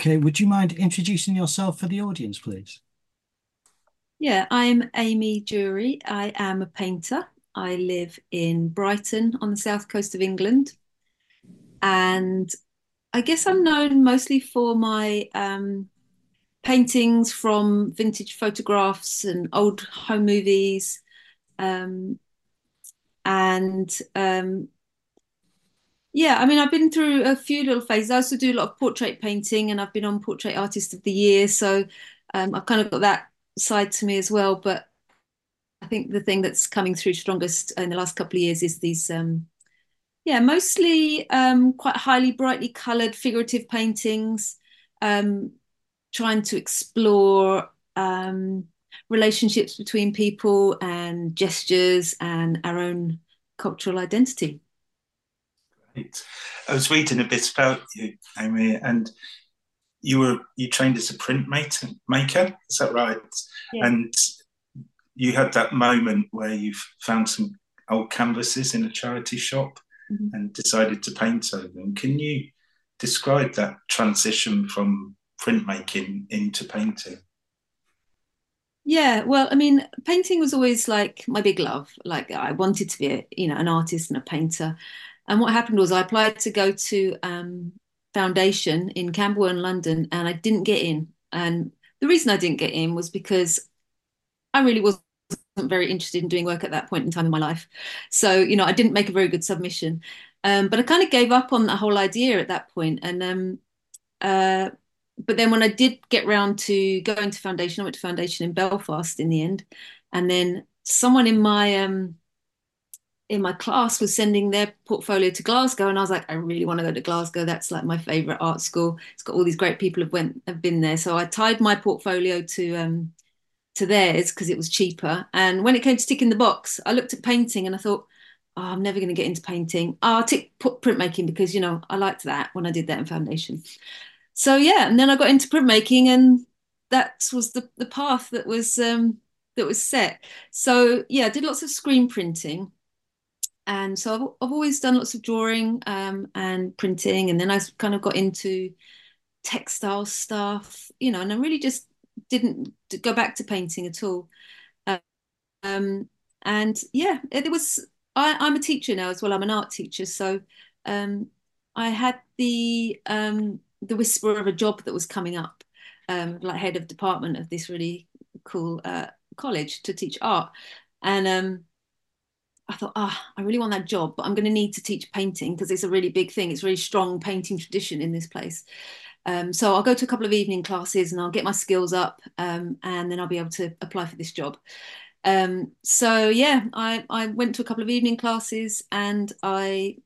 Okay, would you mind introducing yourself for the audience, please? Yeah, I'm Amy Dury. I am a painter. I live in Brighton on the south coast of England. And I guess I'm known mostly for my um, paintings from vintage photographs and old home movies. Um, and um, yeah, I mean, I've been through a few little phases. I also do a lot of portrait painting and I've been on Portrait Artist of the Year. So um, I've kind of got that side to me as well. But I think the thing that's coming through strongest in the last couple of years is these, um, yeah, mostly um, quite highly, brightly coloured figurative paintings, um, trying to explore um, relationships between people and gestures and our own cultural identity. Great. I was reading a bit about you, Amy, and you were you trained as a printmaker. Maker, is that right? Yeah. And you had that moment where you found some old canvases in a charity shop mm-hmm. and decided to paint over them. Can you describe that transition from printmaking into painting? Yeah, well, I mean, painting was always like my big love. Like I wanted to be, a, you know, an artist and a painter. And what happened was I applied to go to um, foundation in Camberwell, London, and I didn't get in. And the reason I didn't get in was because I really wasn't very interested in doing work at that point in time in my life. So, you know, I didn't make a very good submission. Um, but I kind of gave up on that whole idea at that point. And um, uh, but then when I did get round to going to foundation, I went to foundation in Belfast in the end, and then someone in my um, in my class was sending their portfolio to Glasgow, and I was like, I really want to go to Glasgow. That's like my favorite art school. It's got all these great people have went have been there. So I tied my portfolio to um, to theirs because it was cheaper. And when it came to ticking the box, I looked at painting and I thought, oh, I'm never going to get into painting. Oh, I'll tick printmaking because you know I liked that when I did that in foundation. So yeah, and then I got into printmaking, and that was the the path that was um, that was set. So yeah, I did lots of screen printing and so I've, I've always done lots of drawing um, and printing and then I kind of got into textile stuff you know and I really just didn't go back to painting at all. Um, and yeah it, was I, am a teacher now as well I'm an art teacher so um, I had the um, the whisper of a job that was coming up um, like head of department of this really cool uh, college to teach art. And um, I thought, ah, oh, I really want that job, but I'm going to need to teach painting because it's a really big thing. It's a really strong painting tradition in this place. Um, so I'll go to a couple of evening classes and I'll get my skills up, um, and then I'll be able to apply for this job. Um, so yeah, I, I went to a couple of evening classes and I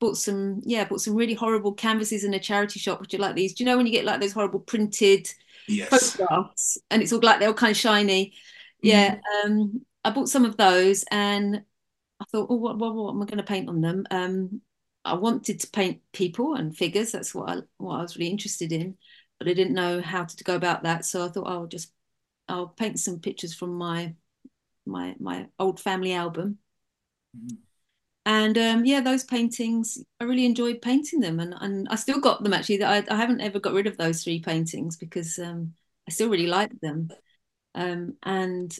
bought some yeah bought some really horrible canvases in a charity shop, which are like these. Do you know when you get like those horrible printed yes. photographs and it's all like they're all kind of shiny? Yeah, mm. um, I bought some of those and I thought, oh, what, what, what am I going to paint on them? Um, I wanted to paint people and figures. That's what I, what I was really interested in, but I didn't know how to go about that. So I thought, oh, I'll just I'll paint some pictures from my my my old family album. Mm-hmm. And um, yeah, those paintings, I really enjoyed painting them, and and I still got them actually. I, I haven't ever got rid of those three paintings because um, I still really like them. Um, and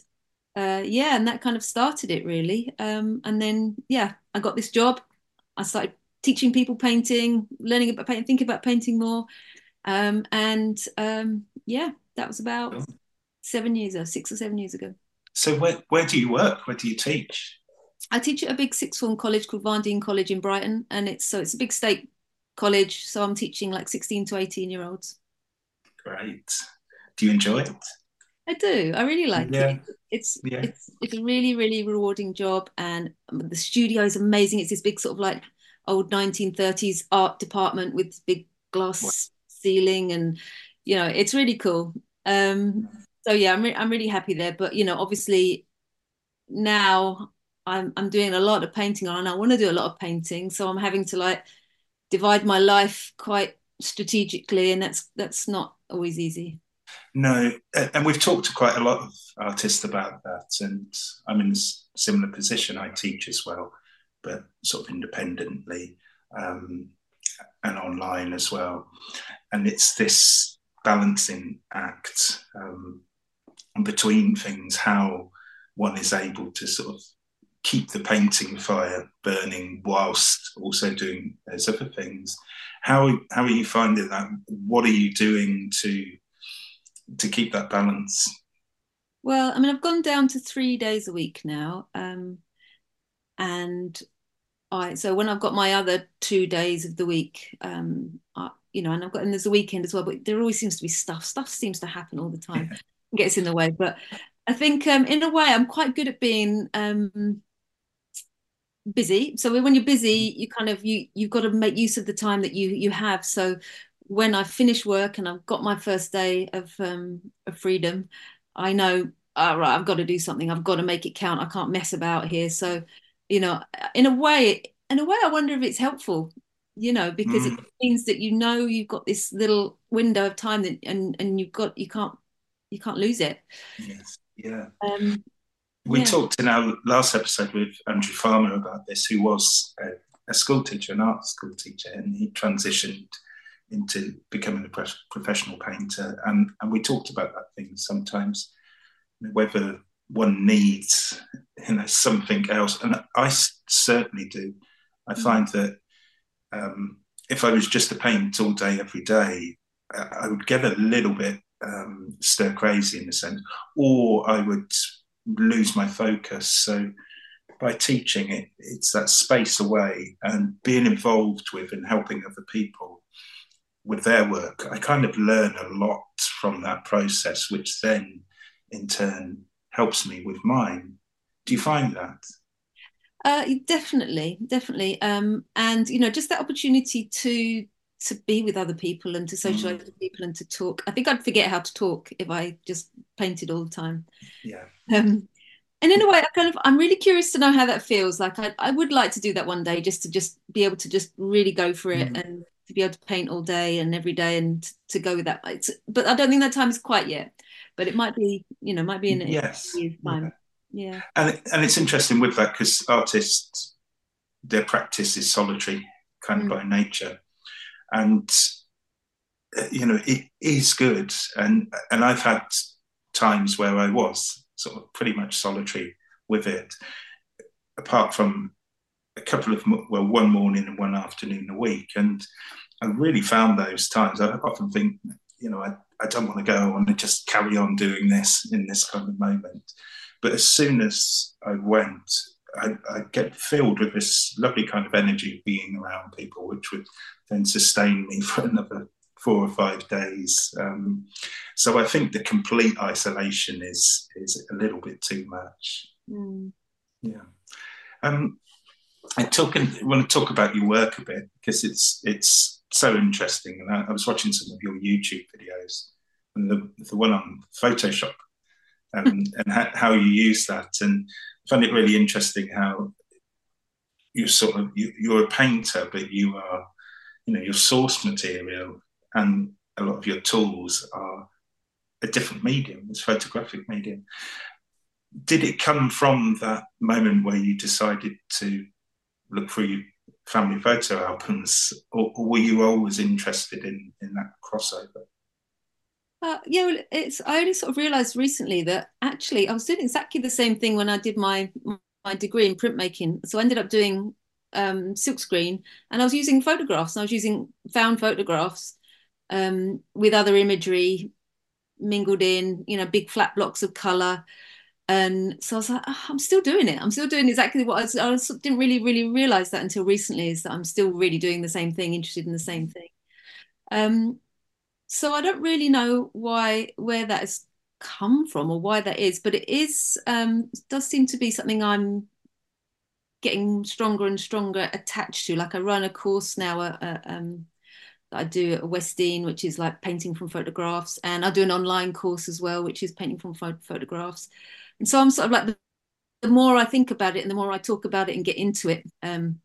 uh, yeah, and that kind of started it really. Um, and then yeah, I got this job. I started teaching people painting, learning about painting, thinking about painting more. Um, and um, yeah, that was about seven years ago, six or seven years ago. So where where do you work? Where do you teach? I teach at a big sixth form college called Varndean College in Brighton, and it's so it's a big state college. So I'm teaching like 16 to 18 year olds. Great. Do you enjoy it? I do. I really like yeah. it. It's yeah. it's it's a really really rewarding job, and the studio is amazing. It's this big sort of like old 1930s art department with big glass ceiling, and you know it's really cool. Um, so yeah, I'm re- I'm really happy there. But you know, obviously now I'm I'm doing a lot of painting on, and I want to do a lot of painting, so I'm having to like divide my life quite strategically, and that's that's not always easy. No, and we've talked to quite a lot of artists about that, and I'm in a similar position. I teach as well, but sort of independently. Um, and online as well. And it's this balancing act um, between things, how one is able to sort of keep the painting fire burning whilst also doing those other things. How how are you finding that? What are you doing to to keep that balance? Well, I mean, I've gone down to three days a week now, um, and I so when I've got my other two days of the week, um, I, you know, and I've got and there's a weekend as well, but there always seems to be stuff. Stuff seems to happen all the time, gets in the way. But I think um, in a way, I'm quite good at being um, busy. So when you're busy, you kind of you you've got to make use of the time that you you have. So when I finish work and I've got my first day of um, of freedom, I know, all oh, right, I've got to do something. I've got to make it count. I can't mess about here. So, you know, in a way, in a way, I wonder if it's helpful. You know, because mm. it means that you know you've got this little window of time that, and and you've got you can't you can't lose it. Yes. Yeah. Um, we yeah. talked in our last episode with Andrew Farmer about this, who was a, a school teacher, an art school teacher, and he transitioned into becoming a professional painter. And, and we talked about that thing sometimes, whether one needs you know something else. And I certainly do. I mm. find that um, if I was just a paint all day, every day, I would get a little bit um, stir crazy in a sense, or I would lose my focus. So by teaching it, it's that space away and being involved with and helping other people with their work. I kind of learn a lot from that process, which then in turn helps me with mine. Do you find that? Uh, definitely, definitely, um, and you know, just that opportunity to to be with other people and to socialize mm. with people and to talk. I think I'd forget how to talk if I just painted all the time. Yeah. Um, and in a way, I kind of I'm really curious to know how that feels. Like I, I would like to do that one day, just to just be able to just really go for it mm. and to be able to paint all day and every day and to, go with that. It's, but I don't think that time is quite yet. But it might be, you know, might be in yes. time. Yeah. yeah. And and it's interesting with that because artists, their practice is solitary, kind of mm. by nature and you know it is good and and i've had times where i was sort of pretty much solitary with it apart from a couple of well one morning and one afternoon a week and i really found those times i often think you know i, I don't want to go want to just carry on doing this in this kind of moment but as soon as i went I, I, get filled with this lovely kind of energy of being around people, which would then sustain me for another four or five days. Um, so I think the complete isolation is is a little bit too much. Mm. Yeah. Um, I talk I want to talk about your work a bit because it's it's so interesting. And I, I was watching some of your YouTube videos, and the the one on Photoshop um, and ha- how you use that. And I find it really interesting how you sort of you, you're a painter, but you are, you know, your source material and a lot of your tools are a different medium. It's photographic medium. Did it come from that moment where you decided to look through family photo albums, or, or were you always interested in in that crossover? Uh, yeah, well, it's. I only sort of realised recently that actually I was doing exactly the same thing when I did my my degree in printmaking. So I ended up doing um, silkscreen, and I was using photographs. I was using found photographs um, with other imagery mingled in. You know, big flat blocks of colour. And so I was like, oh, I'm still doing it. I'm still doing exactly what I, was, I was, didn't really, really realize that until recently is that I'm still really doing the same thing, interested in the same thing. Um, so I don't really know why where that has come from or why that is, but it is um, does seem to be something I'm getting stronger and stronger attached to. Like I run a course now, uh, uh, um, that I do at West Dean, which is like painting from photographs, and I do an online course as well, which is painting from photographs. And so I'm sort of like the, the, more I think about it and the more I talk about it and get into it, um,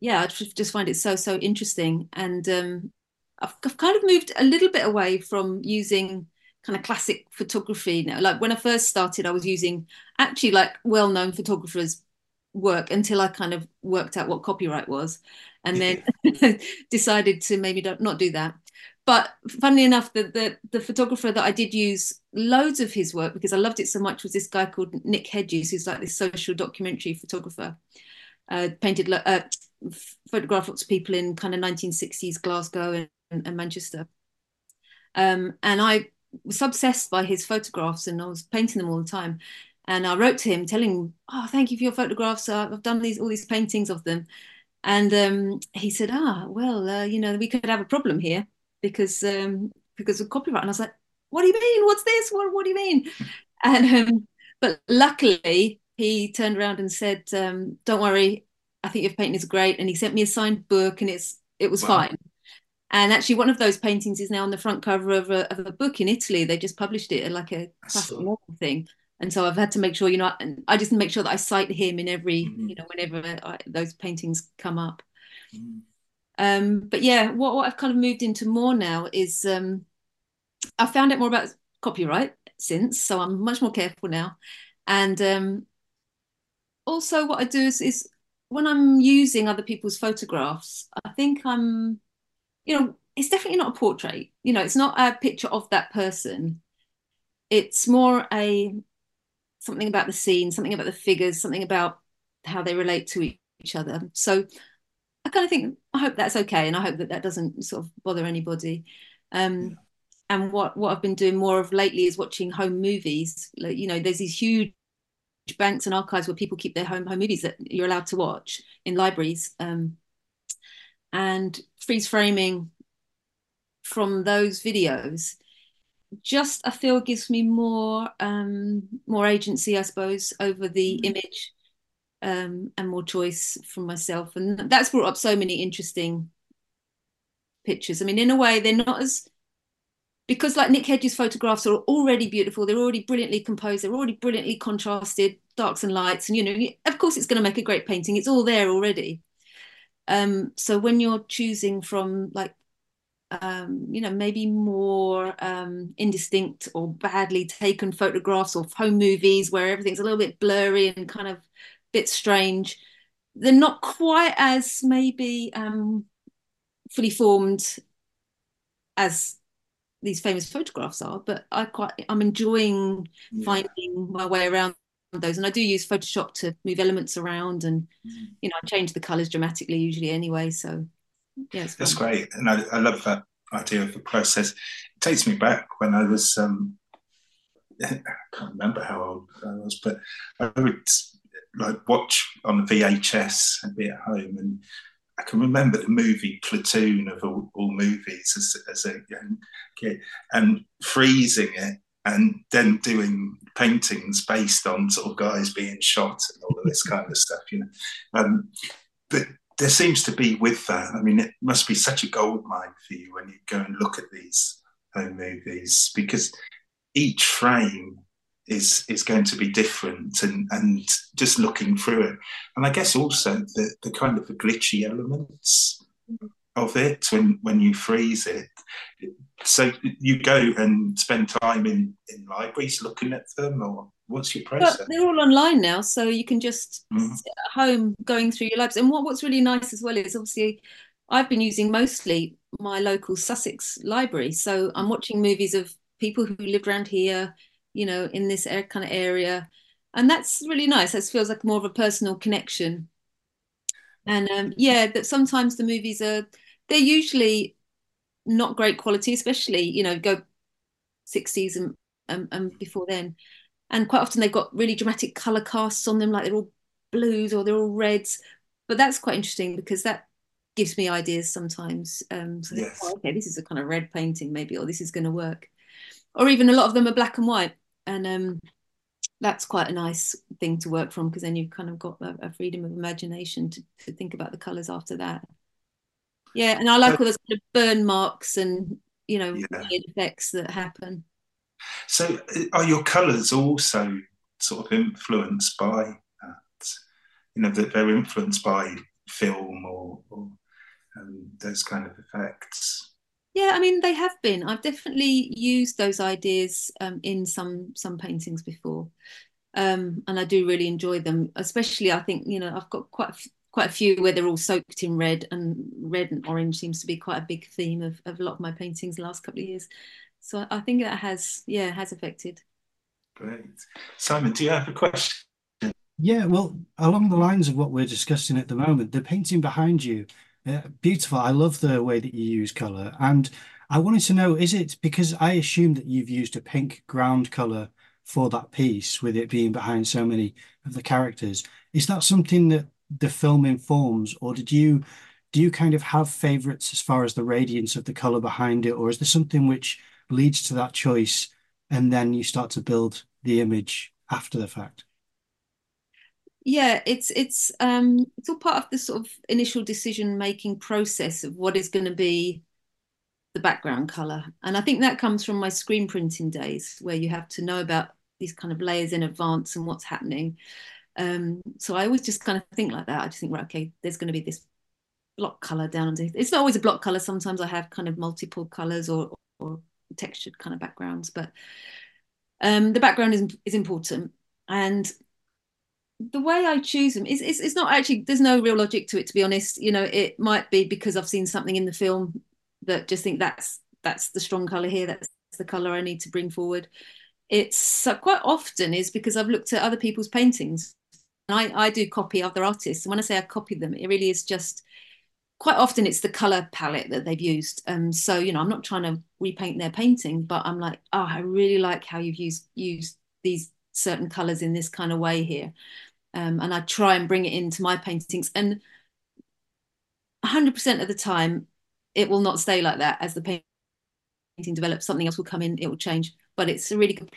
yeah, I just find it so so interesting. And um, I've, I've kind of moved a little bit away from using kind of classic photography now. Like when I first started, I was using actually like well-known photographers' work until I kind of worked out what copyright was. and then decided to maybe not do that. But funnily enough, the, the, the photographer that I did use loads of his work because I loved it so much was this guy called Nick Hedges, who's like this social documentary photographer. Uh, painted uh, photographed lots of people in kind of 1960s Glasgow and, and Manchester. Um, and I was obsessed by his photographs and I was painting them all the time. And I wrote to him telling him, "Oh, thank you for your photographs. Uh, I've done these all these paintings of them." And um, he said, "Ah, well, uh, you know, we could have a problem here because um, because of copyright." And I was like, "What do you mean? What's this? What What do you mean?" And um, but luckily, he turned around and said, um, "Don't worry, I think your painting is great." And he sent me a signed book, and it's it was wow. fine. And actually, one of those paintings is now on the front cover of a, of a book in Italy. They just published it like a classic novel thing. And so I've had to make sure, you know, and I just make sure that I cite him in every, mm-hmm. you know, whenever I, those paintings come up. Mm-hmm. Um, but yeah, what, what I've kind of moved into more now is um, I found out more about copyright since, so I'm much more careful now. And um, also, what I do is, is when I'm using other people's photographs, I think I'm you know, it's definitely not a portrait. You know, it's not a picture of that person. It's more a something about the scene, something about the figures, something about how they relate to each other. So I kind of think I hope that's okay, and I hope that that doesn't sort of bother anybody. Um, yeah. And what what I've been doing more of lately is watching home movies. Like you know, there's these huge banks and archives where people keep their home home movies that you're allowed to watch in libraries. Um, and freeze framing from those videos just I feel gives me more um, more agency, I suppose, over the mm. image um, and more choice from myself, and that's brought up so many interesting pictures. I mean, in a way, they're not as because like Nick Hedges' photographs are already beautiful. They're already brilliantly composed. They're already brilliantly contrasted, darks and lights, and you know, of course, it's going to make a great painting. It's all there already. Um, so when you're choosing from like, um, you know, maybe more um, indistinct or badly taken photographs or home movies where everything's a little bit blurry and kind of bit strange, they're not quite as maybe um, fully formed as these famous photographs are. But I quite, I'm enjoying yeah. finding my way around those and I do use Photoshop to move elements around and mm. you know I change the colors dramatically usually anyway so yeah that's great and I, I, love that idea of the process it takes me back when I was um I can't remember how old I was but I would like watch on VHS and be at home and I can remember the movie Platoon of all, all movies as, as a young kid and freezing it and then doing paintings based on sort of guys being shot and all of this kind of stuff, you know. Um, but there seems to be with that. I mean, it must be such a gold mine for you when you go and look at these home movies because each frame is is going to be different and and just looking through it. And i guess also the the kind of the glitchy elements mm-hmm. of it when when you freeze it. So you go and spend time in, in libraries looking at them or what's your process? but they're all online now so you can just mm. sit at home going through your libraries and what, what's really nice as well is obviously i've been using mostly my local sussex library. So i'm watching movies of people who lived around here you know in this kind of area and that's really nice it feels like more of a personal connection and um, yeah that sometimes the movies are they're usually not great quality, especially you know go 60s and, and, and before then. And quite often they've got really dramatic color casts on them, like they're all blues or they're all reds. But that's quite interesting because that gives me ideas sometimes. Um, so yes. oh, okay, this is a kind of red painting maybe, or this is going to work. Or even a lot of them are black and white, and um, that's quite a nice thing to work from because then you've kind of got a, a freedom of imagination to, to think about the colors after that. Yeah, and I like all those kind of burn marks and you know yeah. weird effects that happen. So, uh, are your colours also sort of influenced by that? You know, that they're influenced by film or, or um, those kind of effects. Yeah, I mean they have been. I've definitely used those ideas um, in some some paintings before, um, and I do really enjoy them. Especially, I think you know I've got quite quite a few where they're all soaked in red, and red and orange seems to be quite a big theme of, of a lot of my paintings the last couple of years. So I think that has, yeah, has affected. Great. Simon, do you have a question? Yeah, well, along the lines of what we're discussing at the moment, the painting behind you, uh, beautiful. I love the way that you use color. And I wanted to know, is it because I assume that you've used a pink ground color for that piece, with it being behind so many of the characters? Is that something that the film informs, or did you do you kind of have favorites as far as the radiance of the color behind it, or is there something which leads to that choice and then you start to build the image after the fact? Yeah it's it's um it's all part of the sort of initial decision making process of what is going to be the background color and i think that comes from my screen printing days where you have to know about these kind of layers in advance and what's happening. Um so i always just kind of think like that. I just think right okay there's going to be this block color down underneath. It's not always a block color sometimes i have kind of multiple colors or or textured kind of backgrounds but um the background is is important. And the way I choose them is it's, it's not actually there's no real logic to it to be honest. You know, it might be because I've seen something in the film that just think that's that's the strong color here. That's the color I need to bring forward. It's uh, quite often is because I've looked at other people's paintings. And I, I do copy other artists. And when I say I copy them, it really is just quite often it's the color palette that they've used. Um, so you know, I'm not trying to repaint their painting, but I'm like, oh, I really like how you've used used these certain colors in this kind of way here um, and I try and bring it into my paintings. And 100% of the time, it will not stay like that as the painting develops. Something else will come in, it will change. But it's a really good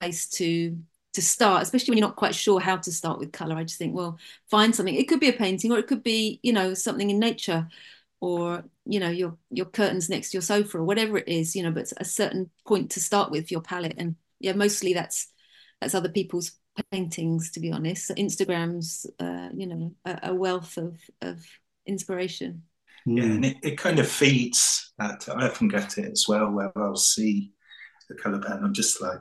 place to to start, especially when you're not quite sure how to start with color. I just think, well, find something. It could be a painting, or it could be, you know, something in nature, or you know, your your curtains next to your sofa, or whatever it is, you know. But a certain point to start with for your palette, and yeah, mostly that's that's other people's paintings, to be honest. Instagram's, uh, you know, a, a, wealth of, of inspiration. Yeah, and it, it kind of feeds that. I often get it as well, where I'll see the colour band. I'm just like,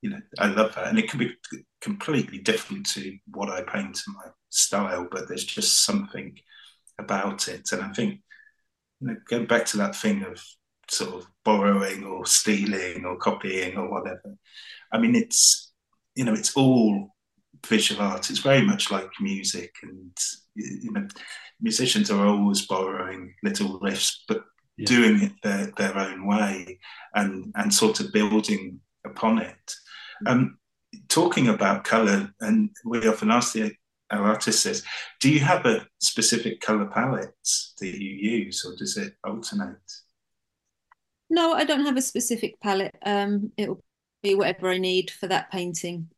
you know, I love that. And it can be completely different to what I paint in my style, but there's just something about it. And I think, you know, going back to that thing of sort of borrowing or stealing or copying or whatever, I mean, it's you know, it's all visual art. It's very much like music, and you know, musicians are always borrowing little riffs, but yeah. doing it their, their own way, and and sort of building upon it. Um, talking about color, and we often ask the our artists this: Do you have a specific color palette that you use, or does it alternate? No, I don't have a specific palette. Um, it'll be whatever I need for that painting.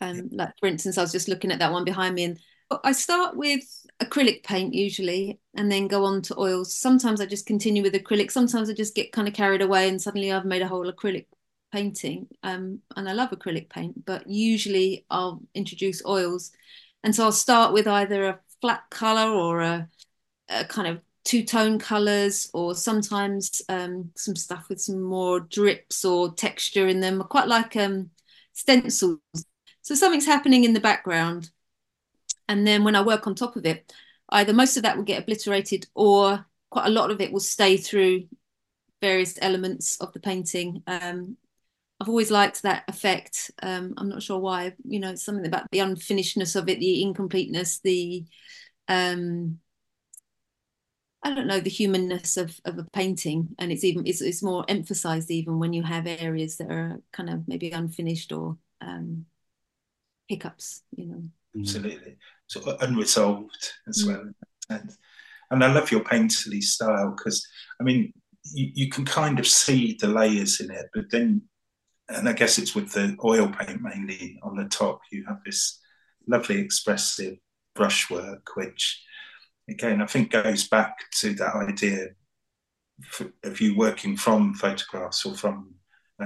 Um, like for instance, I was just looking at that one behind me, and I start with acrylic paint usually, and then go on to oils. Sometimes I just continue with acrylic. Sometimes I just get kind of carried away, and suddenly I've made a whole acrylic painting. Um, and I love acrylic paint, but usually I'll introduce oils, and so I'll start with either a flat color or a, a kind of two tone colors or sometimes um, some stuff with some more drips or texture in them. I quite like um, stencils. So something's happening in the background. And then when I work on top of it, either most of that will get obliterated or quite a lot of it will stay through various elements of the painting. Um, I've always liked that effect. Um, I'm not sure why, you know, something about the unfinishedness of it, the incompleteness, the um, I don't know the humanness of, of a painting, and it's even it's, it's more emphasized even when you have areas that are kind of maybe unfinished or um, hiccups. You know, mm. absolutely, sort of unresolved as mm. well. And, and I love your painterly style because I mean you, you can kind of see the layers in it, but then, and I guess it's with the oil paint mainly on the top. You have this lovely expressive brushwork, which again, I think goes back to that idea of you working from photographs or from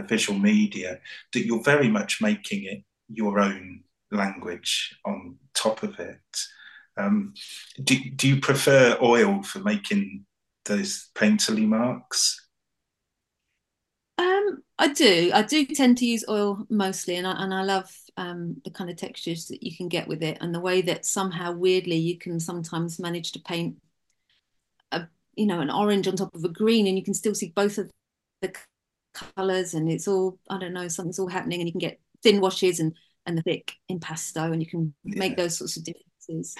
visual media, that you're very much making it your own language on top of it. Um, do, do you prefer oil for making those painterly marks? I do. I do tend to use oil mostly, and I and I love um, the kind of textures that you can get with it, and the way that somehow weirdly you can sometimes manage to paint a you know an orange on top of a green, and you can still see both of the colors, and it's all I don't know something's all happening, and you can get thin washes and and the thick impasto, and you can yeah. make those sorts of differences.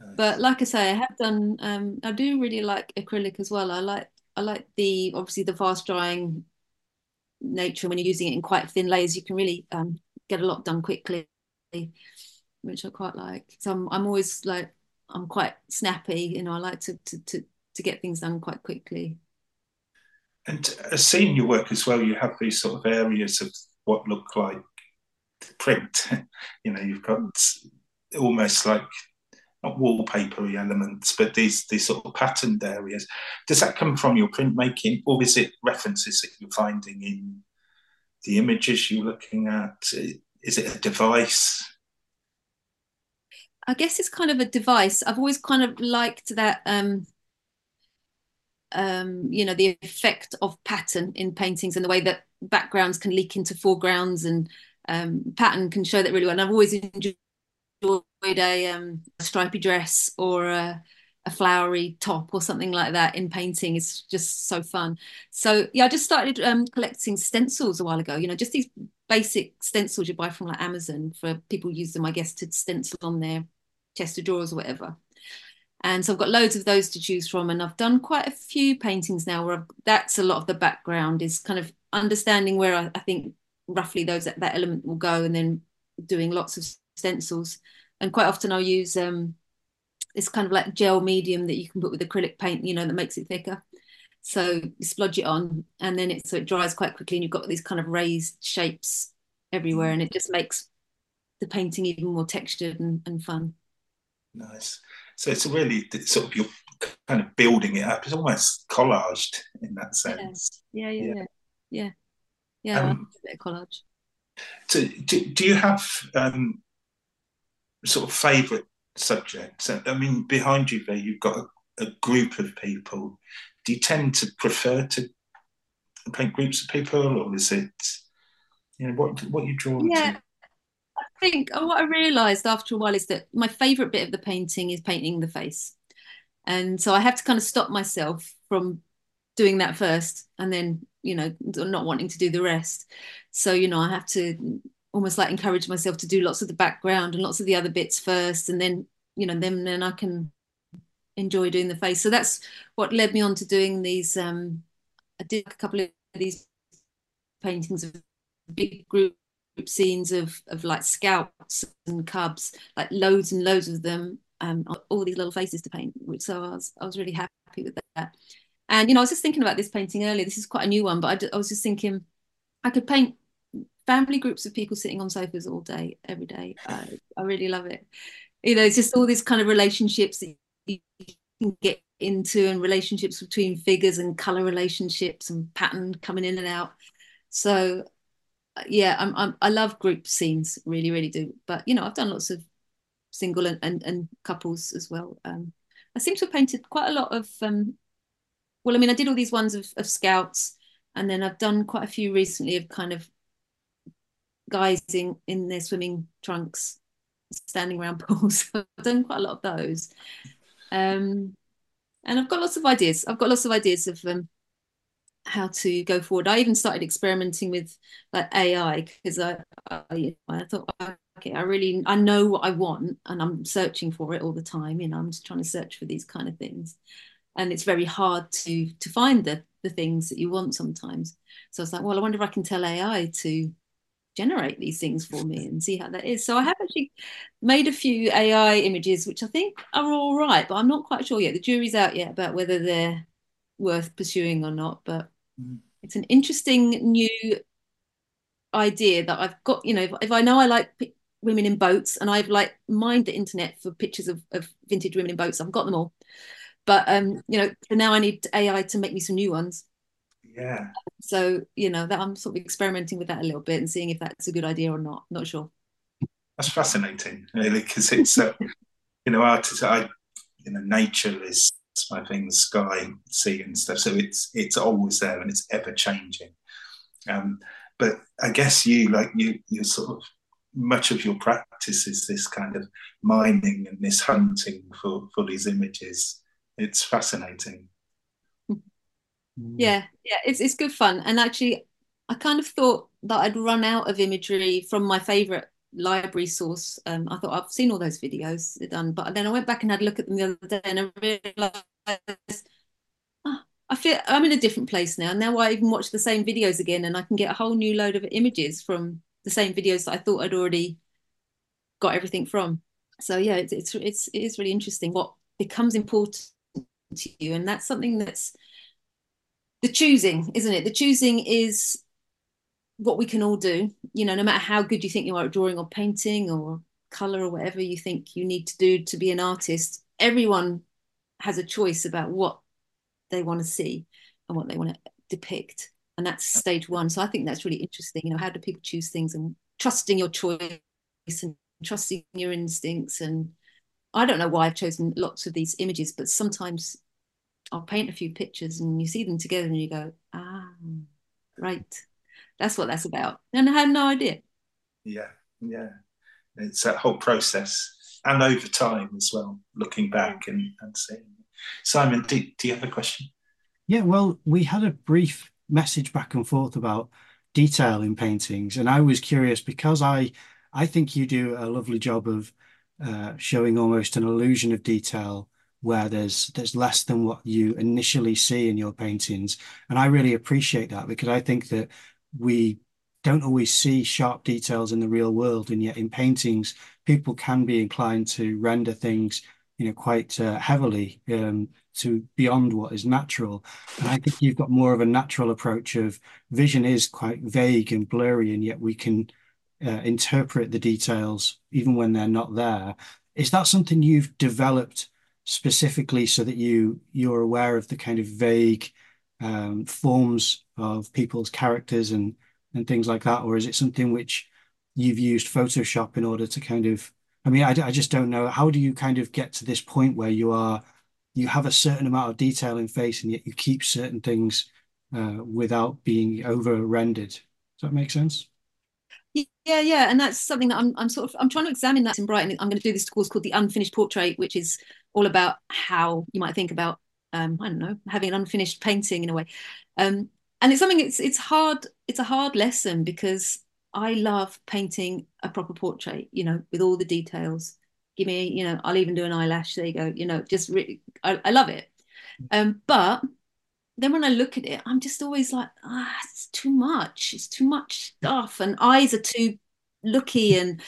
Nice. But like I say, I have done. Um, I do really like acrylic as well. I like I like the obviously the fast drying nature when you're using it in quite thin layers you can really um, get a lot done quickly which I quite like. So I'm, I'm always like I'm quite snappy you know I like to, to, to, to get things done quite quickly. And uh, seeing your work as well you have these sort of areas of what look like print. You know you've got almost like wallpapery elements, but these these sort of patterned areas. Does that come from your printmaking, or is it references that you're finding in the images you're looking at? Is it a device? I guess it's kind of a device. I've always kind of liked that. Um, um, you know the effect of pattern in paintings and the way that backgrounds can leak into foregrounds and um, pattern can show that really well. And I've always enjoyed a um, stripy dress or a, a, flowery top or something like that in painting is just so fun. So yeah, I just started um, collecting stencils a while ago. You know, just these basic stencils you buy from like Amazon for people use them, I guess, to stencil on their chest of drawers or whatever. And so I've got loads of those to choose from, and I've done quite a few paintings now where I've, that's a lot of the background is kind of understanding where I, I think roughly those that, that element will go, and then doing lots of stencils and quite often I'll use um, this kind of like gel medium that you can put with acrylic paint, you know, that makes it thicker. So you splodge it on, and then it so it dries quite quickly, and you've got these kind of raised shapes everywhere, and it just makes the painting even more textured and, and fun. Nice. So it's really sort of you're kind of building it up. It's almost collaged in that sense. Yeah, yeah, yeah, yeah. Yeah, yeah. um, a bit of collage. So do, do you have um, sort of favourite subjects? I mean, behind you there, you've got a, a, group of people. Do you tend to prefer to paint groups of people, or is it, you know, what what you draw? Yeah, to? I think oh, what I realised after a while is that my favourite bit of the painting is painting the face, and so I have to kind of stop myself from doing that first, and then you know not wanting to do the rest. So you know I have to almost like encourage myself to do lots of the background and lots of the other bits first and then you know then then I can enjoy doing the face. So that's what led me on to doing these um I did a couple of these paintings of big group scenes of of like scouts and cubs like loads and loads of them um all these little faces to paint which so I was I was really happy with that. And you know I was just thinking about this painting earlier. This is quite a new one but I, I was just thinking I could paint family groups of people sitting on sofas all day, every day. I, I really love it. You know, it's just all these kind of relationships that you can get into and relationships between figures and color relationships and pattern coming in and out. So yeah, I'm, I'm I love group scenes, really, really do. But you know, I've done lots of single and, and, and couples as well. Um, I seem to have painted quite a lot of um, well, I mean, I did all these ones of, of scouts, and then I've done quite a few recently of kind of guys in, in their swimming trunks standing around pools. I've done quite a lot of those. Um, and I've got lots of ideas. I've got lots of ideas of um, how to go forward. I even started experimenting with like AI because I, I, I thought, okay, I really I know what I want and I'm searching for it all the time. You know, I'm just trying to search for these kind of things, and it's very hard to to find the the things that you want sometimes. So I was like, well, I wonder if I can tell AI to generate these things for me and see how that is. So I have actually made a few AI images, which I think are all right, but I'm not quite sure yet. The jury's out yet about whether they're worth pursuing or not. But mm. it's an interesting new idea that I've got. You know, if, if I know I like p- women in boats and I've like mined the internet for pictures of, of vintage women in boats, I've got them all. But um, you know, now I need AI to make me some new ones. Yeah. So, you know, that I'm sort of experimenting with that a little bit and seeing if that's a good idea or not. Not sure. That's fascinating, really, because it's, uh, you know, art is, I, you know, nature is my thing, the sky, sea and stuff. So it's, it's always there and it's ever changing. Um, but I guess you like you you sort of much of your practice is this kind of mining and this hunting for for these images. It's fascinating. Yeah, yeah, it's it's good fun. And actually, I kind of thought that I'd run out of imagery from my favorite library source. Um, I thought I've seen all those videos done, but then I went back and had a look at them the other day, and I realized oh, I feel I'm in a different place now. Now I even watch the same videos again, and I can get a whole new load of images from the same videos that I thought I'd already got everything from. So yeah, it's it's it's it is really interesting what becomes important to you, and that's something that's the choosing, isn't it? The choosing is what we can all do. You know, no matter how good you think you are at drawing or painting or color or whatever you think you need to do to be an artist, everyone has a choice about what they want to see and what they want to depict. And that's stage one. So I think that's really interesting. You know, how do people choose things and trusting your choice and trusting your instincts and I don't know why I've chosen lots of these images, but sometimes I'll paint a few pictures and you see them together and you go, ah, right. That's what that's about. And I had no idea. Yeah, yeah. It's that whole process and over time as well, looking back and, and seeing. Simon, do, do you have a question? Yeah, well, we had a brief message back and forth about detail in paintings, and I was curious because I I think you do a lovely job of uh, showing almost an illusion of detail where there's there's less than what you initially see in your paintings. And i really appreciate that because i think that we don't always see sharp details in the real world and yet in paintings people can be inclined to render things you know quite uh, heavily um, to beyond what is natural. And i think you've got more of a natural approach of vision is quite vague and blurry and yet we can uh, interpret the details even when they're not there. Is that something you've developed specifically so that you you're aware of the kind of vague um, forms of people's characters and and things like that, or is it something which you've used Photoshop in order to kind of? I mean, I, I just don't know. How do you kind of get to this point where you are you have a certain amount of detail in face, and yet you keep certain things uh, without being over rendered? Does that make sense? Yeah, yeah, and that's something that I'm I'm sort of I'm trying to examine that in Brighton. I'm going to do this course called the Unfinished Portrait, which is all about how you might think about um, I don't know having an unfinished painting in a way, um, and it's something it's it's hard it's a hard lesson because I love painting a proper portrait, you know, with all the details. Give me, you know, I'll even do an eyelash. There you go. You know, just really, I, I love it. Um, but then when I look at it, I'm just always like, ah, it's too much. It's too much stuff, and eyes are too looky, and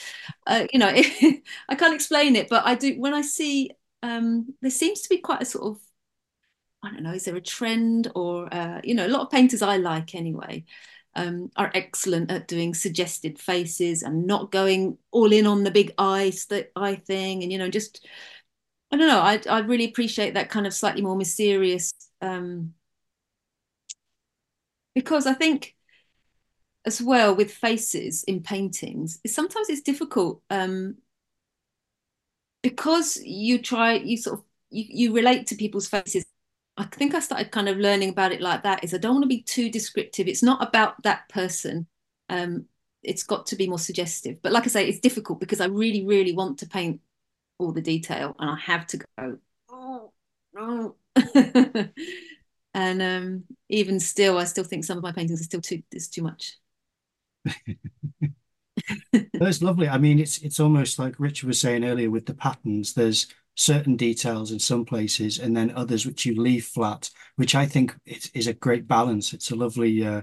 uh, you know, I can't explain it. But I do when I see um, there seems to be quite a sort of I don't know, is there a trend or uh, you know, a lot of painters I like anyway um, are excellent at doing suggested faces and not going all in on the big eye eye thing, and you know, just I don't know, I I really appreciate that kind of slightly more mysterious um, because I think as well with faces in paintings, sometimes it's difficult um, because you try you sort of you, you relate to people's faces. I think i started kind of learning about it like that is i don't want to be too descriptive. It's not about that person um, it's got to be more suggestive. But like i say it's difficult because i really really want to paint all the detail and i have to go. Oh no and um, even still i still think some of my paintings are still too there's too much That's lovely. I mean, it's it's almost like Richard was saying earlier with the patterns. There's certain details in some places, and then others which you leave flat, which I think is, is a great balance. It's a lovely uh,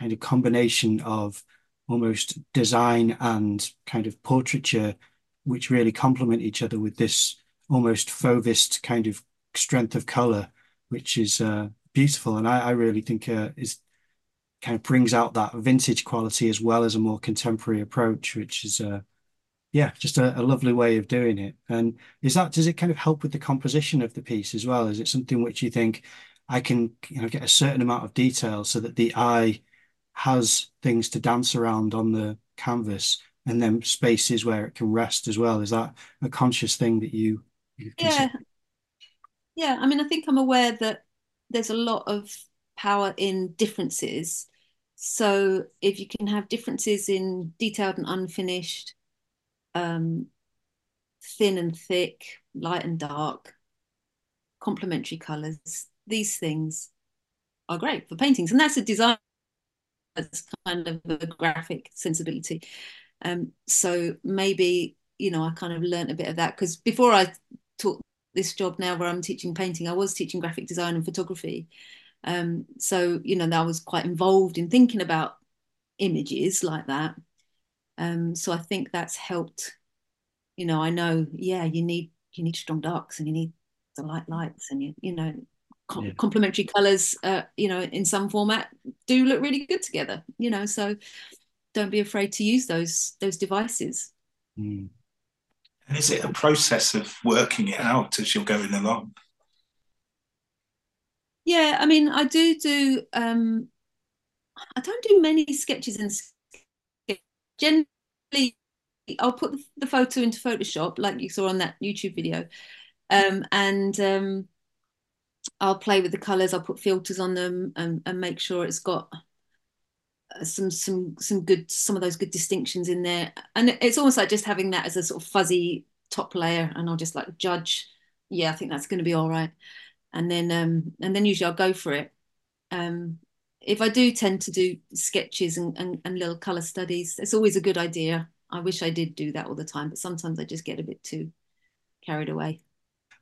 kind of combination of almost design and kind of portraiture, which really complement each other with this almost fauvist kind of strength of color, which is uh, beautiful. And I, I really think uh, is kind of brings out that vintage quality as well as a more contemporary approach, which is uh yeah, just a, a, lovely way of doing it. And is that does it kind of help with the composition of the piece as well? Is it something which you think I can you know get a certain amount of detail so that the eye has things to dance around on the canvas and then spaces where it can rest as well? Is that a conscious thing that you, you yeah yeah I mean I think I'm aware that there's a lot of power in differences so if you can have differences in detailed and unfinished, um, thin and thick, light and dark, complementary colors, these things are great for paintings. And that's a design that's kind of a graphic sensibility. Um, so maybe, you know, I kind of learned a bit of that because before I taught this job now where I'm teaching painting, I was teaching graphic design and photography. Um, so, you know, I was quite involved in thinking about images like that. Um, so I think that's helped. You know, I know, yeah, you need you need strong darks and you need the light lights and you you know com- yeah. complementary colors. Uh, you know, in some format do look really good together. You know, so don't be afraid to use those those devices. Mm. And is it a process of working it out as you're going along? Yeah, I mean, I do do. Um, I don't do many sketches and generally I'll put the, photo into Photoshop, like you saw on that YouTube video, um, and um, I'll play with the colors. I'll put filters on them and, and make sure it's got some some some good some of those good distinctions in there. And it's almost like just having that as a sort of fuzzy top layer, and I'll just like judge. Yeah, I think that's going to be all right and then um, and then usually I'll go for it. Um, if I do tend to do sketches and, and, and little color studies, it's always a good idea. I wish I did do that all the time, but sometimes I just get a bit too carried away.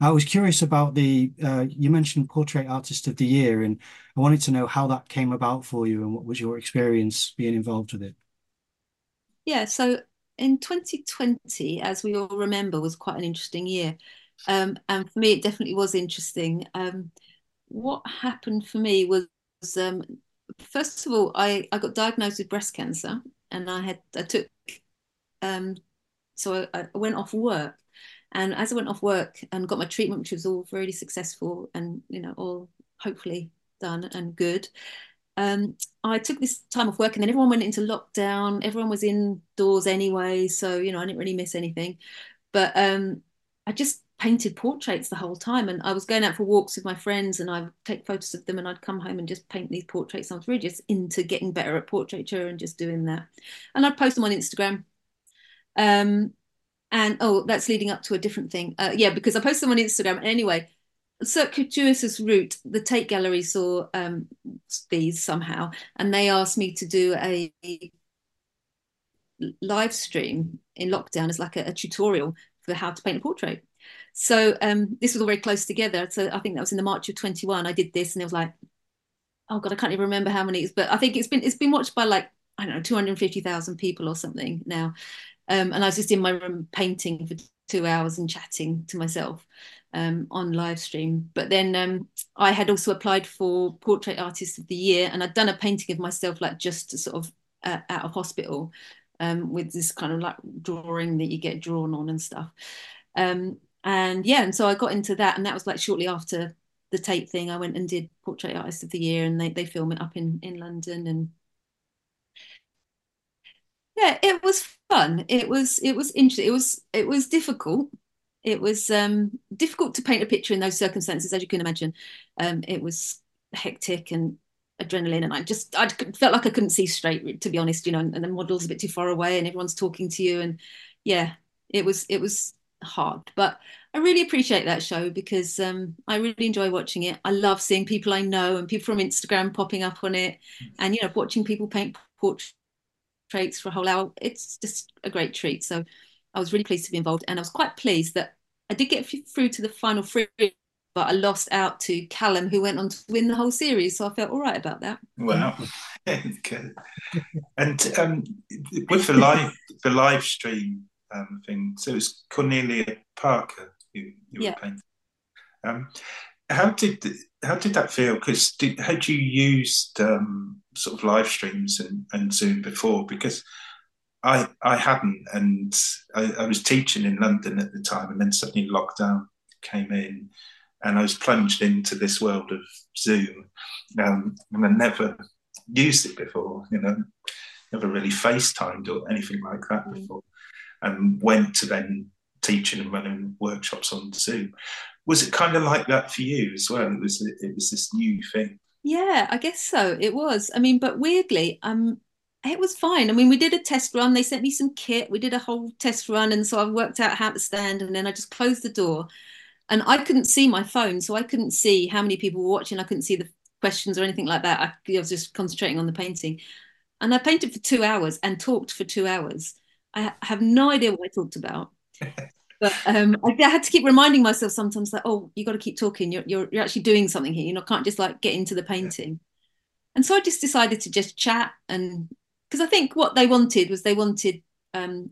I was curious about the, uh, you mentioned Portrait Artist of the Year, and I wanted to know how that came about for you and what was your experience being involved with it? Yeah, so in 2020, as we all remember, was quite an interesting year. Um, and for me, it definitely was interesting. Um, what happened for me was, um, first of all, I, I got diagnosed with breast cancer, and I had I took um, so I, I went off work, and as I went off work and got my treatment, which was all really successful and you know all hopefully done and good. Um, I took this time off work and then everyone went into lockdown. Everyone was indoors anyway, so you know I didn't really miss anything. But um, I just painted portraits the whole time and I was going out for walks with my friends and I'd take photos of them and I'd come home and just paint these portraits. I was really just into getting better at portraiture and just doing that. And I'd post them on Instagram. Um, and oh, that's leading up to a different thing. Uh, yeah, because I posted them on Instagram. Anyway, circuitous route, the Tate Gallery saw um, these somehow, and they asked me to do a live stream in lockdown as like a, a tutorial for how to paint a portrait. So um, this was all very close together. So I think that was in the March of 21. I did this and it was like, oh God, I can't even remember how many, but I think it's been it's been watched by like, I don't know, 250,000 people or something now. Um, and I was just in my room painting for two hours and chatting to myself um, on live stream. But then um, I had also applied for Portrait Artist of the Year, and I'd done a painting of myself, like just sort of uh, out of hospital, um, with this kind of like drawing that you get drawn on and stuff. Um, and yeah, and so I got into that, and that was like shortly after the Tate thing. I went and did Portrait Artist of the Year, and they they film it up in in London, and yeah, it was fun. It was it was interesting. It was it was difficult. It was um, difficult to paint a picture in those circumstances, as you can imagine. Um, it was hectic and adrenaline, and I just I felt like I couldn't see straight, to be honest. You know, and, and the model's a bit too far away, and everyone's talking to you, and yeah, it was it was hard. But I really appreciate that show because um, I really enjoy watching it. I love seeing people I know and people from Instagram popping up on it, and you know, watching people paint portraits for a whole hour. It's just a great treat. So I was really pleased to be involved, and I was quite pleased that I did get through to the final three, but I lost out to Callum, who went on to win the whole series. So I felt all right about that. Wow. And um, with the live the live stream um, thing. So it was Cornelia Parker you, you yeah. were painting. Um, how did how did that feel? Because had you used um, sort of live streams and, and Zoom before? Because I I hadn't, and I, I, was teaching in London at the time, and then suddenly lockdown came in, and I was plunged into this world of Zoom, um, and I never used it before. You know, never really FaceTimed or anything like that mm. before and went to then teaching and running workshops on Zoom. Was it kind of like that for you as well? It was it was this new thing. Yeah, I guess so. It was. I mean, but weirdly, um, it was fine. I mean, we did a test run. They sent me some kit. We did a whole test run, and so I worked out how to stand, and then I just closed the door, and I couldn't see my phone, so I couldn't see how many people were watching. I couldn't see the questions or anything like that. I, I was just concentrating on the painting, and I painted for two hours and talked for two hours. I have no idea what I talked about. but um, I had to keep reminding myself sometimes that oh, you got to keep talking. You're, you're you're actually doing something here. You know, can't just like get into the painting. And so I just decided to just chat and because I think what they wanted was they wanted um,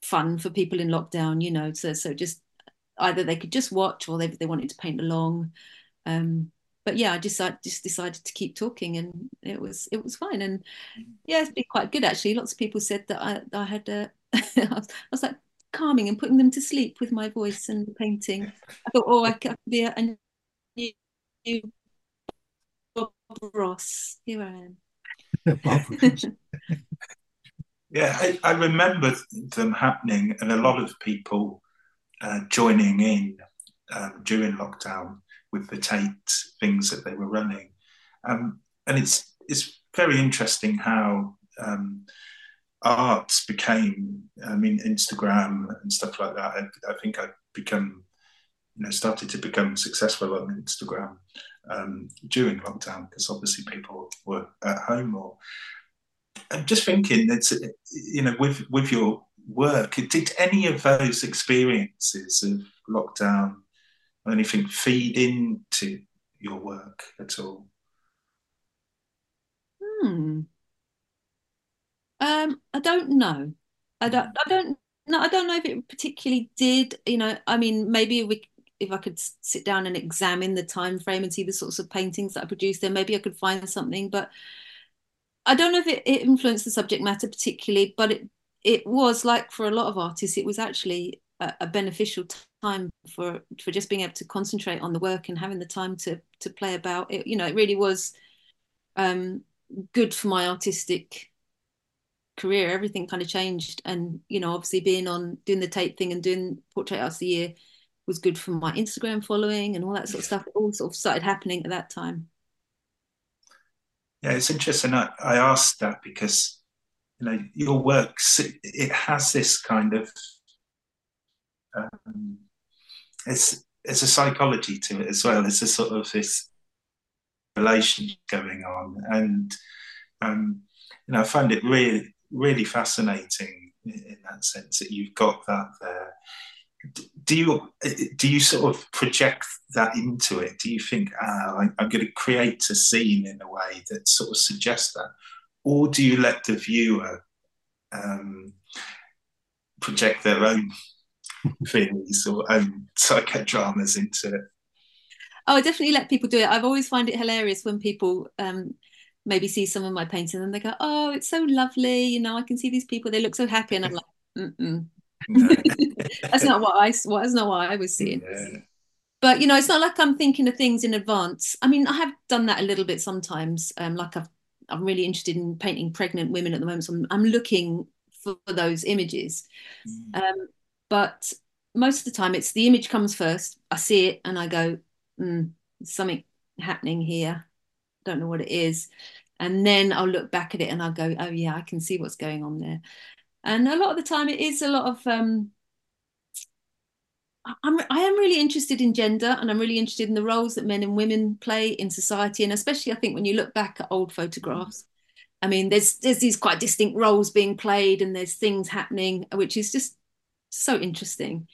fun for people in lockdown. You know, so so just either they could just watch or they they wanted to paint along. Um, but yeah, I just I just decided to keep talking, and it was it was fine. And yeah, it's been quite good actually. Lots of people said that I I had a, I was like calming and putting them to sleep with my voice and the painting. I thought, oh, I could be a, a new, new Bob Ross. Here I am. yeah, I, I, remember them happening, and a lot of people uh, joining in um, during lockdown with the Tate things that they were running. Um, and it's it's very interesting how um, art became. I mean, Instagram and stuff like that. I, I think I've become, you know, started to become successful on Instagram um, during lockdown because obviously people were at home. Or I'm just thinking that you know, with with your work, did any of those experiences of lockdown anything feed into your work at all? Hmm. Um, I don't know. I don't. I don't. No, I don't know if it particularly did. You know, I mean, maybe we, if I could sit down and examine the time frame and see the sorts of paintings that I produced, then maybe I could find something. But I don't know if it, it influenced the subject matter particularly. But it it was like for a lot of artists, it was actually a, a beneficial time for for just being able to concentrate on the work and having the time to to play about it you know it really was um, good for my artistic career everything kind of changed. And you know obviously being on doing the Tate thing and doing portrait arts the year was good for my instagram following and all that sort of stuff. It all sort of started happening at that time. Yeah it's interesting. I, I asked that because you know your work it has this kind of um, it's it's a psychology to it as well. It's a sort of this relation going on, and um, you know, I find it really really fascinating in that sense that you've got that there. Do you do you sort of project that into it? Do you think ah, I'm going to create a scene in a way that sort of suggests that, or do you let the viewer um, project their own theories or um, psychodramas into it. Oh, I definitely let people do it. I've always find it hilarious when people um, maybe see some of my paintings and they go, "Oh, it's so lovely," you know. I can see these people; they look so happy, and I'm like, Mm-mm. No. "That's not what I. What is not what I was seeing." Yeah. But you know, it's not like I'm thinking of things in advance. I mean, I have done that a little bit sometimes. Um, like I've, I'm really interested in painting pregnant women at the moment, so I'm, I'm looking for those images. Mm. Um, but most of the time it's the image comes first i see it and i go mm, something happening here don't know what it is and then i'll look back at it and i'll go oh yeah i can see what's going on there and a lot of the time it is a lot of um, I'm, I am really interested in gender and I'm really interested in the roles that men and women play in society. And especially, I think, when you look back at old photographs, I mean, there's, there's these quite distinct roles being played and there's things happening, which is just so interesting.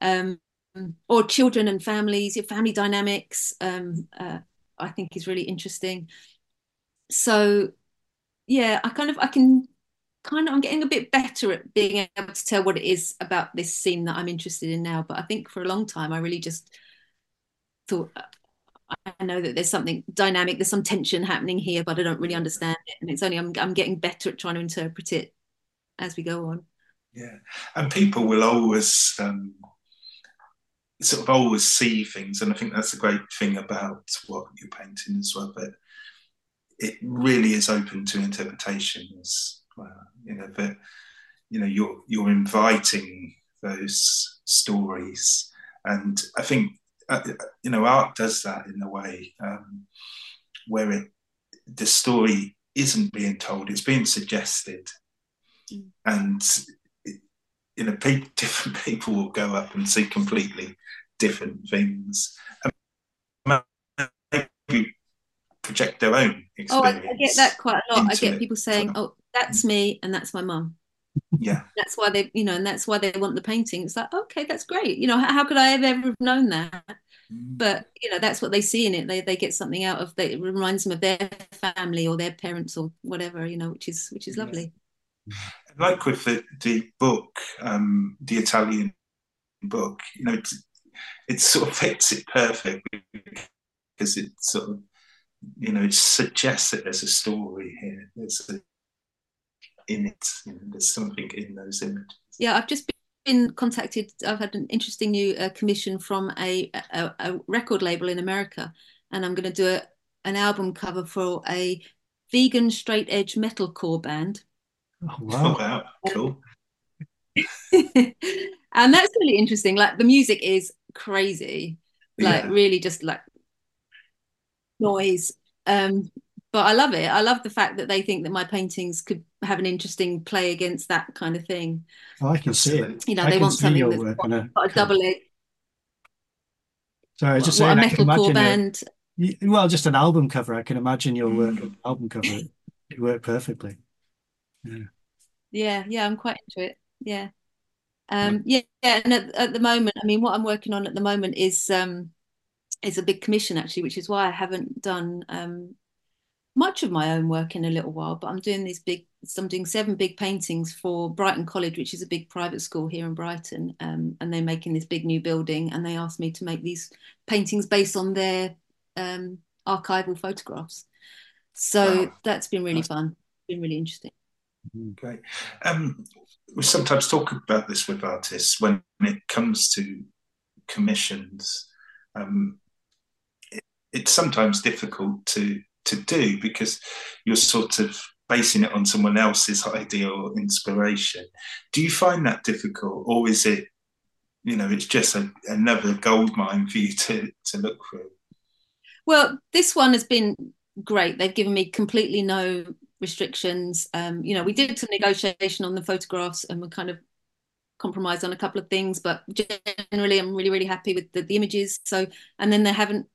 Um, or children and families, your family dynamics, um, uh, I think is really interesting. So, yeah, I kind of, I can kind of, I'm getting a bit better at being able to tell what it is about this scene that I'm interested in now. But I think for a long time, I really just thought, I know that there's something dynamic, there's some tension happening here, but I don't really understand it. And it's only I'm, I'm getting better at trying to interpret it as we go on yeah and people will always um, sort of always see things and i think that's a great thing about what you're painting as well but it really is open to interpretations uh, you know but you know you're you're inviting those stories and i think uh, you know art does that in a way um, where it the story isn't being told; it's being suggested, mm. and you know, pe- different people will go up and see completely different things. And maybe project their own experience. Oh, I, I get that quite a lot. I get people saying, "Oh, that's me, and that's my mum." Yeah, that's why they, you know, and that's why they want the painting. It's like, okay, that's great. You know, how, how could I have ever have known that? Mm. But you know, that's what they see in it. They they get something out of that. It reminds them of their family or their parents or whatever. You know, which is which is lovely. Yes. Like with the the book, um, the Italian book, you know, it, sort of fits it perfectly because it sort of you know, it suggests that there's a story here. There's a, in it, you know, there's something in those images. Yeah, I've just been contacted. I've had an interesting new uh, commission from a, a, a, record label in America, and I'm going to do a, an album cover for a vegan straight edge metalcore band. Oh, wow. Wow. Cool. and that's really interesting. Like the music is crazy, like yeah. really just like noise. Um, but I love it. I love the fact that they think that my paintings could have an interesting play against that kind of thing. Oh, I can see it. You know, I they want something that's got, a, got a double it. Sorry, I was just what, saying, a metalcore band. A, well, just an album cover. I can imagine your work mm. album cover. It worked perfectly. Yeah. Yeah, yeah, I'm quite into it. Yeah. Um, yeah, yeah, and at, at the moment, I mean, what I'm working on at the moment is um, is a big commission actually, which is why I haven't done um, much of my own work in a little while. But I'm doing these big, I'm doing seven big paintings for Brighton College, which is a big private school here in Brighton, um, and they're making this big new building, and they asked me to make these paintings based on their um, archival photographs. So wow. that's been really fun. Been really interesting. Great. Um, we sometimes talk about this with artists when it comes to commissions. Um, it's sometimes difficult to to do because you're sort of basing it on someone else's idea or inspiration. Do you find that difficult, or is it, you know, it's just a, another gold mine for you to to look through? Well, this one has been great. They've given me completely no restrictions. Um, you know, we did some negotiation on the photographs, and we kind of compromised on a couple of things, but generally, I'm really, really happy with the, the images. So, and then they haven't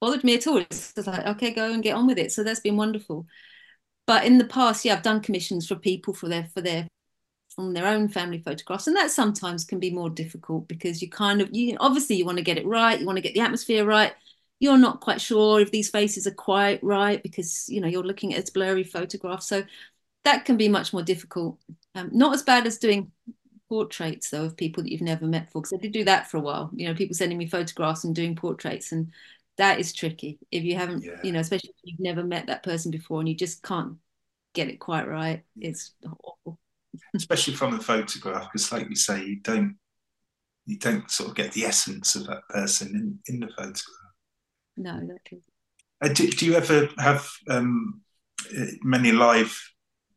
bothered me at all. It's like, okay, go and get on with it. So that's been wonderful. But in the past, yeah, I've done commissions for people for their for their from their own family photographs, and that sometimes can be more difficult because you kind of you obviously you want to get it right, you want to get the atmosphere right. You're not quite sure if these faces are quite right because you know you're looking at a blurry photograph. So that can be much more difficult. Um, not as bad as doing portraits though of people that you've never met before because I did do that for a while. You know, people sending me photographs and doing portraits and that is tricky if you haven't yeah. you know especially if you've never met that person before and you just can't get it quite right it's awful especially from a photograph because like you say you don't you don't sort of get the essence of that person in, in the photograph no exactly uh, do, do, you ever have um, uh, many live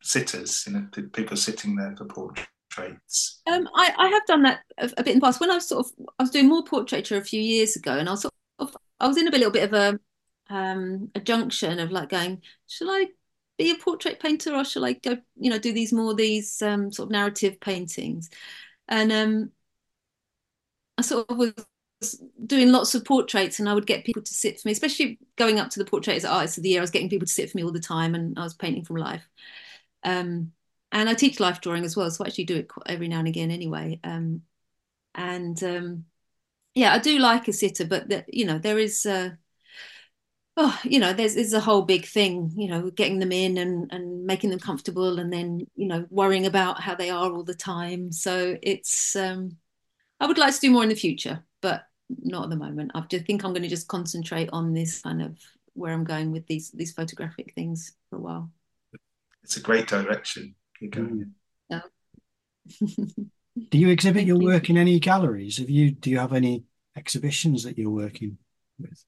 sitters you know people sitting there for portraits? Um, I, I have done that a, a, bit in the past. When I was sort of I was doing more portraiture a few years ago and I was sort of I was in a little bit of a um, a junction of like going, shall I be a portrait painter or shall I go, you know, do these more these um, sort of narrative paintings? And um, I sort of was doing lots of portraits and I would get people to sit for me, especially going up to the portrait as artist of the year. I was getting people to sit for me all the time and I was painting from life. Um, and I teach life drawing as well, so I actually do it every now and again anyway. Um, and um, yeah, I do like a sitter, but the, you know, there is, uh, oh, you know, there's, there's a whole big thing, you know, getting them in and, and making them comfortable and then, you know, worrying about how they are all the time. So it's, um, I would like to do more in the future, but not at the moment. I just think I'm going to just concentrate on this kind of where I'm going with these, these photographic things for a while. It's a great direction you're going. Yeah. Do you exhibit your work in any galleries? Have you do you have any exhibitions that you're working with?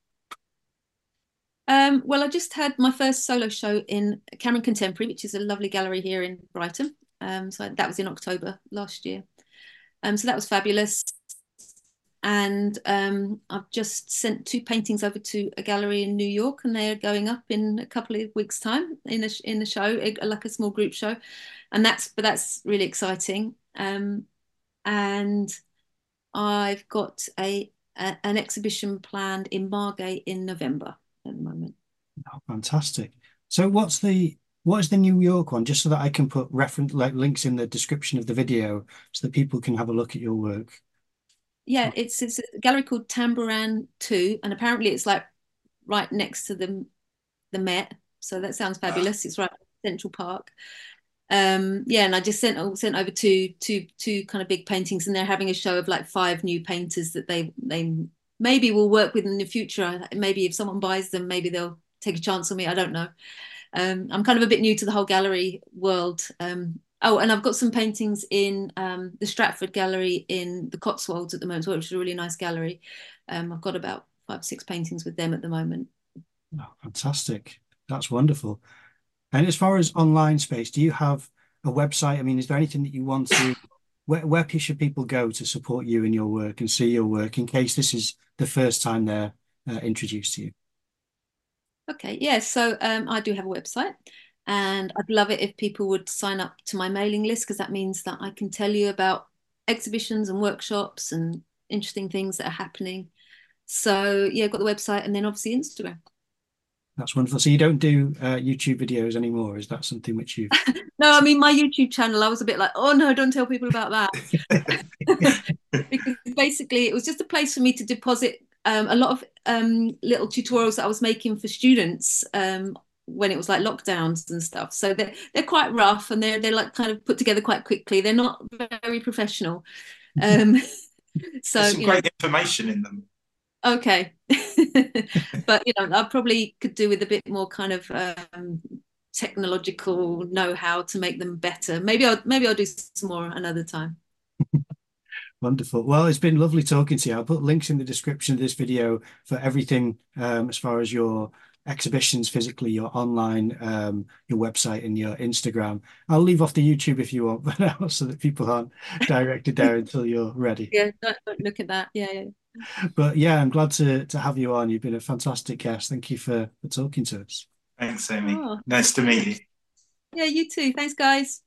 Um, well, I just had my first solo show in Cameron Contemporary, which is a lovely gallery here in Brighton. Um, so that was in October last year. Um, so that was fabulous. And um, I've just sent two paintings over to a gallery in New York, and they're going up in a couple of weeks' time in a in a show, like a small group show, and that's but that's really exciting. Um, and I've got a, a, an exhibition planned in Margate in November at the moment. Oh, fantastic! So, what's the what is the New York one? Just so that I can put reference like links in the description of the video, so that people can have a look at your work yeah, it's it's a gallery called Tambaran Two, and apparently it's like right next to the the Met. So that sounds fabulous. It's right Central Park. Um, yeah, and I just sent sent over two two two kind of big paintings, and they're having a show of like five new painters that they they maybe will work with in the future. Maybe if someone buys them, maybe they'll take a chance on me. I don't know. Um, I'm kind of a bit new to the whole gallery world. Um, Oh, and I've got some paintings in um, the Stratford Gallery in the Cotswolds at the moment, which is a really nice gallery. Um, I've got about five, six paintings with them at the moment. Oh, fantastic. That's wonderful. And as far as online space, do you have a website? I mean, is there anything that you want to, where, where should people go to support you in your work and see your work in case this is the first time they're uh, introduced to you? Okay, yeah, so um, I do have a website. And I'd love it if people would sign up to my mailing list because that means that I can tell you about exhibitions and workshops and interesting things that are happening. So yeah, I've got the website and then obviously Instagram. That's wonderful. So you don't do uh, YouTube videos anymore? Is that something which you? no, I mean my YouTube channel. I was a bit like, oh no, don't tell people about that. because basically, it was just a place for me to deposit um, a lot of um, little tutorials that I was making for students um, when it was like lockdowns and stuff. So they're they're quite rough and they're they're like kind of put together quite quickly. They're not very professional. Um, so There's some great know, information in them. Okay, but you know I probably could do with a bit more kind of um, technological know-how to make them better. Maybe I'll maybe I'll do some more another time. Wonderful. Well, it's been lovely talking to you. I'll put links in the description of this video for everything um, as far as your exhibitions physically, your online, um, your website, and your Instagram. I'll leave off the YouTube if you want, but now so that people aren't directed there until you're ready. Yeah, don't, don't look at that. Yeah, yeah. But yeah, I'm glad to to have you on. You've been a fantastic guest. Thank you for for talking to us. Thanks, Amy. Oh. Nice to meet you. Yeah, you too. Thanks, guys.